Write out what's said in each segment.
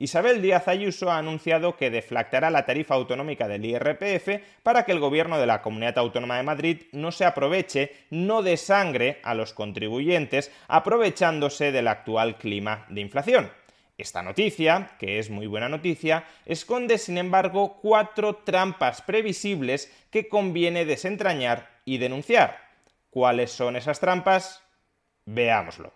Isabel Díaz Ayuso ha anunciado que deflactará la tarifa autonómica del IRPF para que el gobierno de la Comunidad Autónoma de Madrid no se aproveche, no de sangre a los contribuyentes, aprovechándose del actual clima de inflación. Esta noticia, que es muy buena noticia, esconde sin embargo cuatro trampas previsibles que conviene desentrañar y denunciar. ¿Cuáles son esas trampas? Veámoslo.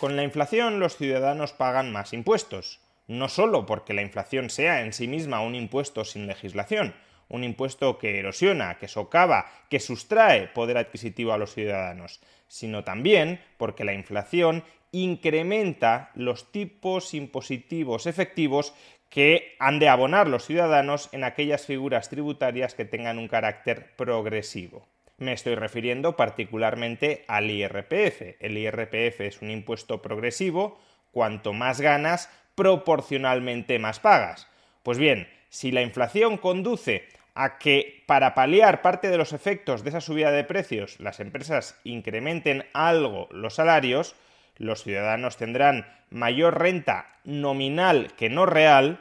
Con la inflación los ciudadanos pagan más impuestos, no solo porque la inflación sea en sí misma un impuesto sin legislación, un impuesto que erosiona, que socava, que sustrae poder adquisitivo a los ciudadanos, sino también porque la inflación incrementa los tipos impositivos efectivos que han de abonar los ciudadanos en aquellas figuras tributarias que tengan un carácter progresivo. Me estoy refiriendo particularmente al IRPF. El IRPF es un impuesto progresivo, cuanto más ganas, proporcionalmente más pagas. Pues bien, si la inflación conduce a que para paliar parte de los efectos de esa subida de precios las empresas incrementen algo los salarios, los ciudadanos tendrán mayor renta nominal que no real,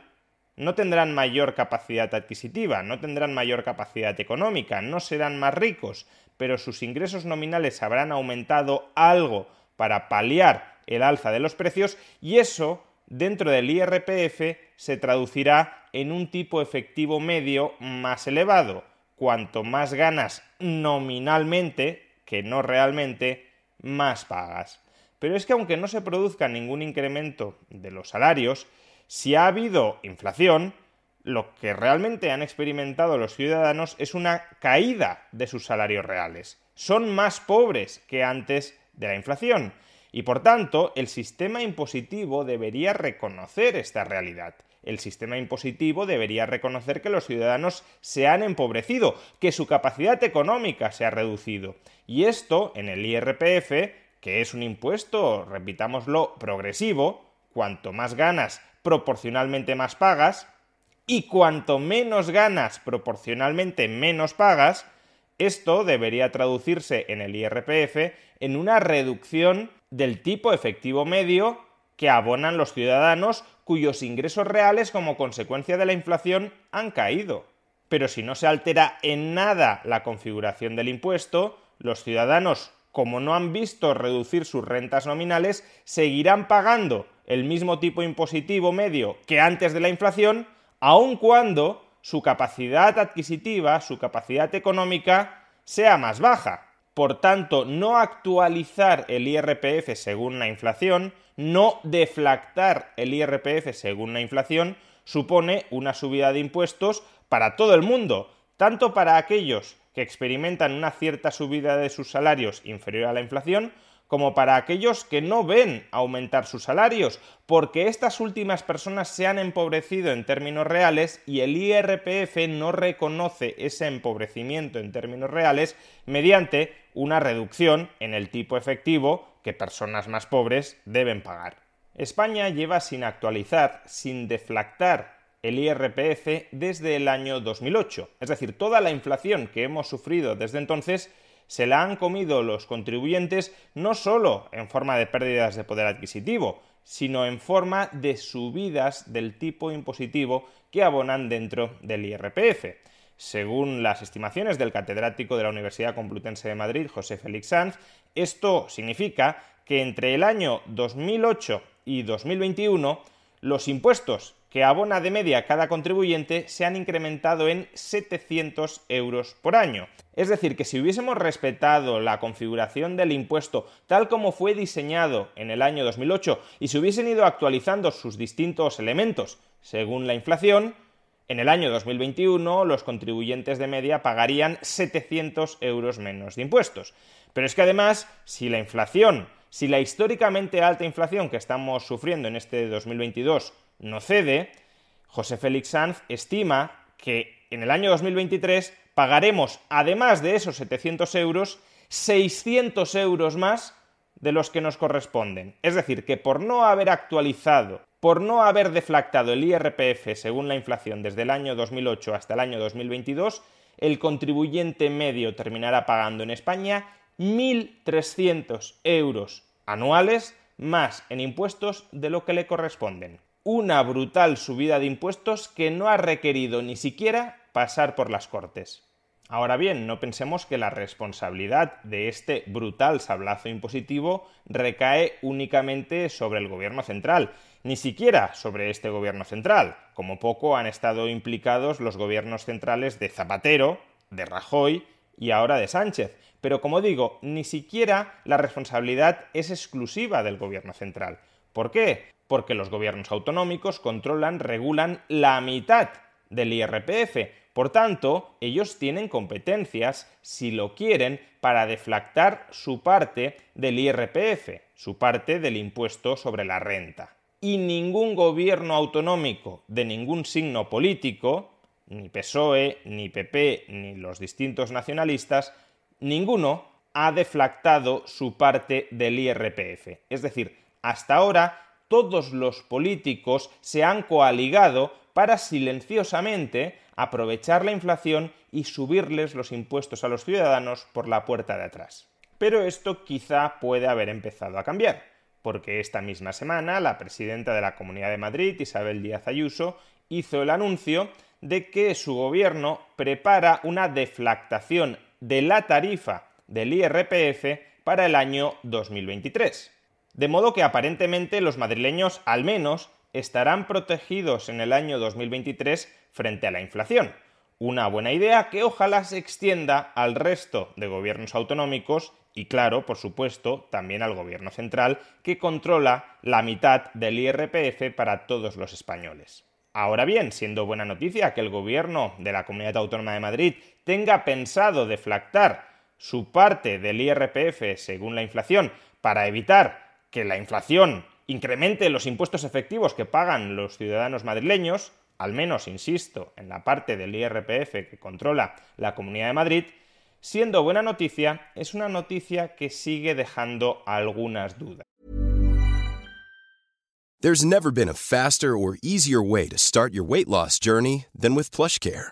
no tendrán mayor capacidad adquisitiva, no tendrán mayor capacidad económica, no serán más ricos, pero sus ingresos nominales habrán aumentado algo para paliar el alza de los precios y eso dentro del IRPF se traducirá en un tipo efectivo medio más elevado. Cuanto más ganas nominalmente, que no realmente, más pagas. Pero es que aunque no se produzca ningún incremento de los salarios, si ha habido inflación, lo que realmente han experimentado los ciudadanos es una caída de sus salarios reales. Son más pobres que antes de la inflación. Y por tanto, el sistema impositivo debería reconocer esta realidad. El sistema impositivo debería reconocer que los ciudadanos se han empobrecido, que su capacidad económica se ha reducido. Y esto, en el IRPF, que es un impuesto, repitámoslo, progresivo, cuanto más ganas proporcionalmente más pagas, y cuanto menos ganas proporcionalmente menos pagas, esto debería traducirse en el IRPF en una reducción del tipo efectivo medio que abonan los ciudadanos cuyos ingresos reales como consecuencia de la inflación han caído. Pero si no se altera en nada la configuración del impuesto, los ciudadanos, como no han visto reducir sus rentas nominales, seguirán pagando el mismo tipo impositivo medio que antes de la inflación, aun cuando su capacidad adquisitiva, su capacidad económica, sea más baja. Por tanto, no actualizar el IRPF según la inflación, no deflactar el IRPF según la inflación, supone una subida de impuestos para todo el mundo, tanto para aquellos que experimentan una cierta subida de sus salarios inferior a la inflación, como para aquellos que no ven aumentar sus salarios, porque estas últimas personas se han empobrecido en términos reales y el IRPF no reconoce ese empobrecimiento en términos reales mediante una reducción en el tipo efectivo que personas más pobres deben pagar. España lleva sin actualizar, sin deflactar el IRPF desde el año 2008, es decir, toda la inflación que hemos sufrido desde entonces se la han comido los contribuyentes no solo en forma de pérdidas de poder adquisitivo, sino en forma de subidas del tipo impositivo que abonan dentro del IRPF. Según las estimaciones del catedrático de la Universidad Complutense de Madrid, José Félix Sanz, esto significa que entre el año 2008 y 2021 los impuestos que abona de media cada contribuyente se han incrementado en 700 euros por año. Es decir, que si hubiésemos respetado la configuración del impuesto tal como fue diseñado en el año 2008 y se hubiesen ido actualizando sus distintos elementos según la inflación, En el año 2021 los contribuyentes de media pagarían 700 euros menos de impuestos. Pero es que además, si la inflación, si la históricamente alta inflación que estamos sufriendo en este 2022 no cede, José Félix Sanz estima que en el año 2023 pagaremos, además de esos 700 euros, 600 euros más de los que nos corresponden. Es decir, que por no haber actualizado, por no haber deflactado el IRPF según la inflación desde el año 2008 hasta el año 2022, el contribuyente medio terminará pagando en España 1.300 euros anuales más en impuestos de lo que le corresponden. Una brutal subida de impuestos que no ha requerido ni siquiera pasar por las Cortes. Ahora bien, no pensemos que la responsabilidad de este brutal sablazo impositivo recae únicamente sobre el gobierno central, ni siquiera sobre este gobierno central. Como poco han estado implicados los gobiernos centrales de Zapatero, de Rajoy y ahora de Sánchez. Pero como digo, ni siquiera la responsabilidad es exclusiva del gobierno central. ¿Por qué? Porque los gobiernos autonómicos controlan, regulan la mitad del IRPF, por tanto, ellos tienen competencias, si lo quieren, para deflactar su parte del IRPF, su parte del impuesto sobre la renta. Y ningún gobierno autonómico de ningún signo político, ni PSOE, ni PP, ni los distintos nacionalistas, ninguno ha deflactado su parte del IRPF. Es decir, hasta ahora todos los políticos se han coaligado para silenciosamente aprovechar la inflación y subirles los impuestos a los ciudadanos por la puerta de atrás. Pero esto quizá puede haber empezado a cambiar, porque esta misma semana la presidenta de la Comunidad de Madrid, Isabel Díaz Ayuso, hizo el anuncio de que su gobierno prepara una deflactación de la tarifa del IRPF para el año 2023. De modo que aparentemente los madrileños al menos estarán protegidos en el año 2023 frente a la inflación. Una buena idea que ojalá se extienda al resto de gobiernos autonómicos y claro, por supuesto, también al gobierno central que controla la mitad del IRPF para todos los españoles. Ahora bien, siendo buena noticia que el gobierno de la Comunidad Autónoma de Madrid tenga pensado deflactar su parte del IRPF según la inflación para evitar que la inflación incremente los impuestos efectivos que pagan los ciudadanos madrileños, al menos, insisto, en la parte del IRPF que controla la Comunidad de Madrid, siendo buena noticia, es una noticia que sigue dejando algunas dudas. There's never been a faster or easier way to start your weight loss journey than with PlushCare.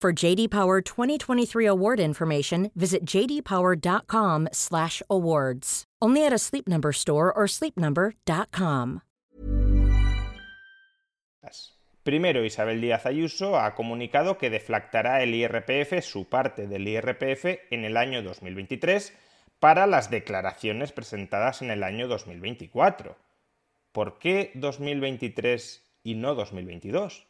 For JD Power 2023 award information, visit jdpower.com/awards. Only at a Sleep Number store or sleepnumber.com. Primero, Isabel Díaz Ayuso ha comunicado que deflactará el IRPF, su parte del IRPF, en el año 2023 para las declaraciones presentadas en el año 2024. ¿Por qué 2023 y no 2022?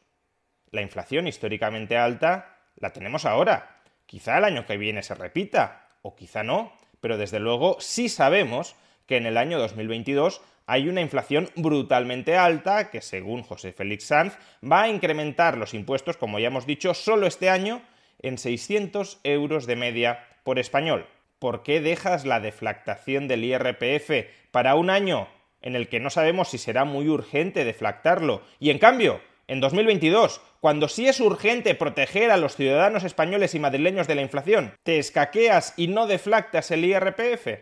La inflación históricamente alta la tenemos ahora. Quizá el año que viene se repita. o quizá no, pero desde luego sí sabemos que en el año 2022 hay una inflación brutalmente alta que, según José Félix Sanz, va a incrementar los impuestos, como ya hemos dicho, solo este año en 600 euros de media por español. ¿Por qué dejas la deflactación del IRPF para un año en el que no sabemos si será muy urgente deflactarlo? Y en cambio, en 2022, cuando sí es urgente proteger a los ciudadanos españoles y madrileños de la inflación, te escaqueas y no deflactas el IRPF.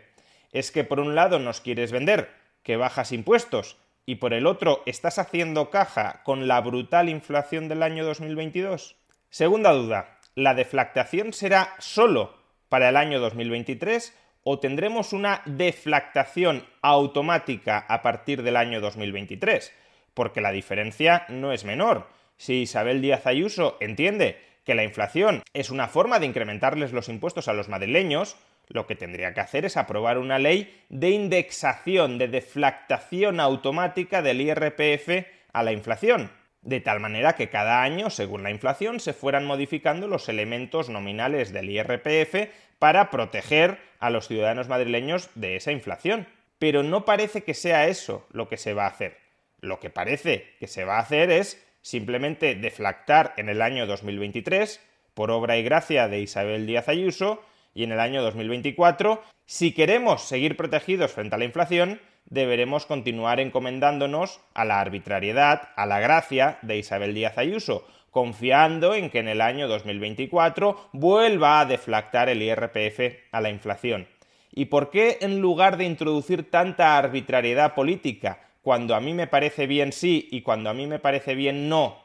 Es que por un lado nos quieres vender que bajas impuestos y por el otro estás haciendo caja con la brutal inflación del año 2022? Segunda duda, ¿la deflactación será solo para el año 2023 o tendremos una deflactación automática a partir del año 2023? Porque la diferencia no es menor. Si Isabel Díaz Ayuso entiende que la inflación es una forma de incrementarles los impuestos a los madrileños, lo que tendría que hacer es aprobar una ley de indexación, de deflactación automática del IRPF a la inflación, de tal manera que cada año, según la inflación, se fueran modificando los elementos nominales del IRPF para proteger a los ciudadanos madrileños de esa inflación. Pero no parece que sea eso lo que se va a hacer. Lo que parece que se va a hacer es simplemente deflactar en el año 2023, por obra y gracia de Isabel Díaz Ayuso, y en el año 2024, si queremos seguir protegidos frente a la inflación, deberemos continuar encomendándonos a la arbitrariedad, a la gracia de Isabel Díaz Ayuso, confiando en que en el año 2024 vuelva a deflactar el IRPF a la inflación. ¿Y por qué en lugar de introducir tanta arbitrariedad política, cuando a mí me parece bien sí y cuando a mí me parece bien no,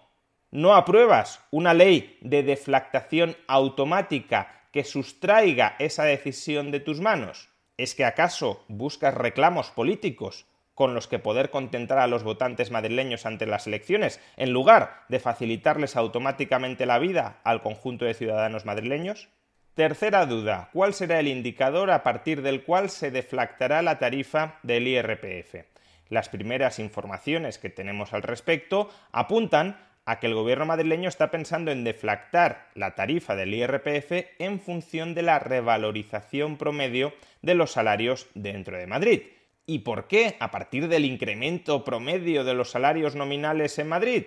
no apruebas una ley de deflactación automática que sustraiga esa decisión de tus manos? ¿Es que acaso buscas reclamos políticos con los que poder contentar a los votantes madrileños ante las elecciones, en lugar de facilitarles automáticamente la vida al conjunto de ciudadanos madrileños? Tercera duda, ¿cuál será el indicador a partir del cual se deflactará la tarifa del IRPF? Las primeras informaciones que tenemos al respecto apuntan a que el gobierno madrileño está pensando en deflactar la tarifa del IRPF en función de la revalorización promedio de los salarios dentro de Madrid. ¿Y por qué? A partir del incremento promedio de los salarios nominales en Madrid.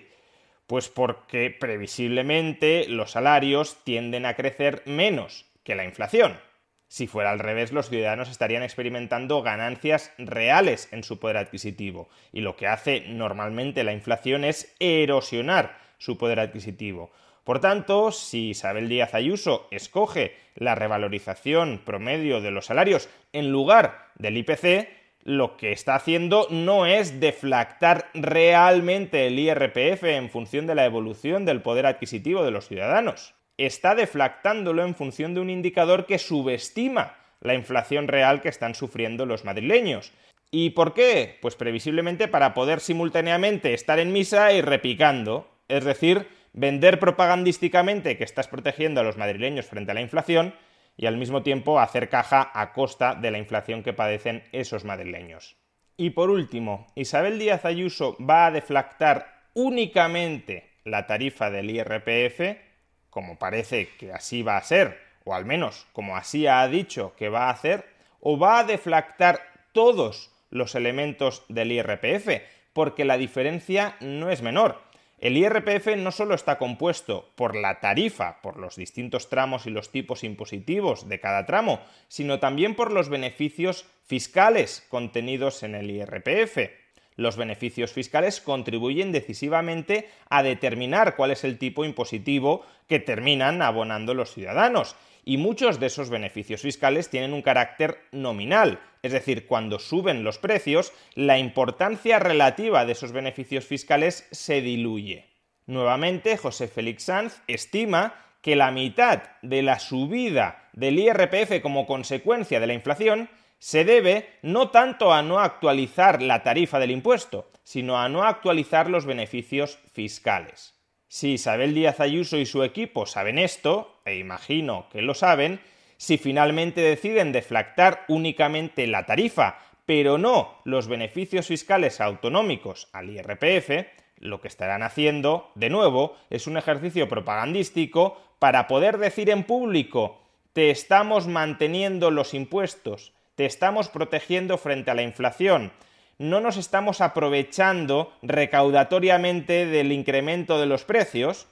Pues porque previsiblemente los salarios tienden a crecer menos que la inflación. Si fuera al revés, los ciudadanos estarían experimentando ganancias reales en su poder adquisitivo, y lo que hace normalmente la inflación es erosionar su poder adquisitivo. Por tanto, si Isabel Díaz Ayuso escoge la revalorización promedio de los salarios en lugar del IPC, lo que está haciendo no es deflactar realmente el IRPF en función de la evolución del poder adquisitivo de los ciudadanos está deflactándolo en función de un indicador que subestima la inflación real que están sufriendo los madrileños. ¿Y por qué? Pues previsiblemente para poder simultáneamente estar en misa y repicando, es decir, vender propagandísticamente que estás protegiendo a los madrileños frente a la inflación y al mismo tiempo hacer caja a costa de la inflación que padecen esos madrileños. Y por último, Isabel Díaz Ayuso va a deflactar únicamente la tarifa del IRPF como parece que así va a ser, o al menos como así ha dicho que va a hacer, o va a deflactar todos los elementos del IRPF, porque la diferencia no es menor. El IRPF no solo está compuesto por la tarifa, por los distintos tramos y los tipos impositivos de cada tramo, sino también por los beneficios fiscales contenidos en el IRPF. Los beneficios fiscales contribuyen decisivamente a determinar cuál es el tipo impositivo que terminan abonando los ciudadanos. Y muchos de esos beneficios fiscales tienen un carácter nominal, es decir, cuando suben los precios, la importancia relativa de esos beneficios fiscales se diluye. Nuevamente, José Félix Sanz estima que la mitad de la subida del IRPF como consecuencia de la inflación se debe no tanto a no actualizar la tarifa del impuesto, sino a no actualizar los beneficios fiscales. Si Isabel Díaz Ayuso y su equipo saben esto, e imagino que lo saben, si finalmente deciden deflactar únicamente la tarifa, pero no los beneficios fiscales autonómicos al IRPF, lo que estarán haciendo, de nuevo, es un ejercicio propagandístico para poder decir en público te estamos manteniendo los impuestos, te estamos protegiendo frente a la inflación, no nos estamos aprovechando recaudatoriamente del incremento de los precios,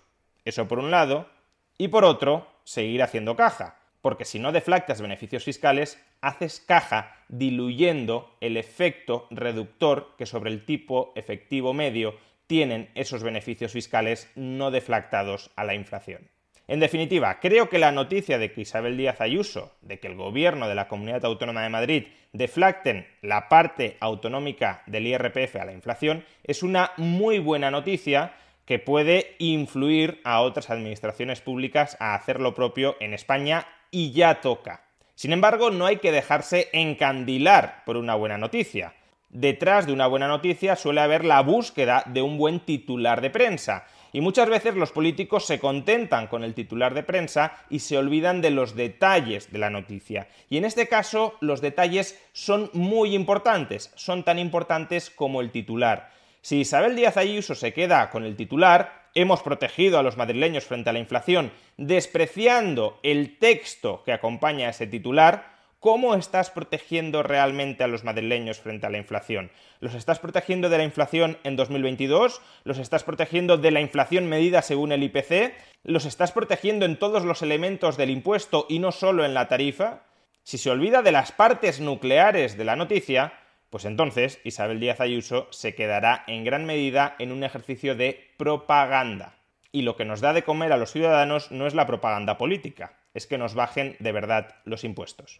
eso por un lado, y por otro, seguir haciendo caja, porque si no deflactas beneficios fiscales, haces caja diluyendo el efecto reductor que sobre el tipo efectivo medio tienen esos beneficios fiscales no deflactados a la inflación. En definitiva, creo que la noticia de que Isabel Díaz Ayuso, de que el gobierno de la Comunidad Autónoma de Madrid deflacten la parte autonómica del IRPF a la inflación, es una muy buena noticia que puede influir a otras administraciones públicas a hacer lo propio en España y ya toca. Sin embargo, no hay que dejarse encandilar por una buena noticia. Detrás de una buena noticia suele haber la búsqueda de un buen titular de prensa, y muchas veces los políticos se contentan con el titular de prensa y se olvidan de los detalles de la noticia. Y en este caso los detalles son muy importantes, son tan importantes como el titular. Si Isabel Díaz Ayuso se queda con el titular, hemos protegido a los madrileños frente a la inflación, despreciando el texto que acompaña a ese titular, ¿Cómo estás protegiendo realmente a los madrileños frente a la inflación? ¿Los estás protegiendo de la inflación en 2022? ¿Los estás protegiendo de la inflación medida según el IPC? ¿Los estás protegiendo en todos los elementos del impuesto y no solo en la tarifa? Si se olvida de las partes nucleares de la noticia, pues entonces Isabel Díaz Ayuso se quedará en gran medida en un ejercicio de propaganda. Y lo que nos da de comer a los ciudadanos no es la propaganda política, es que nos bajen de verdad los impuestos.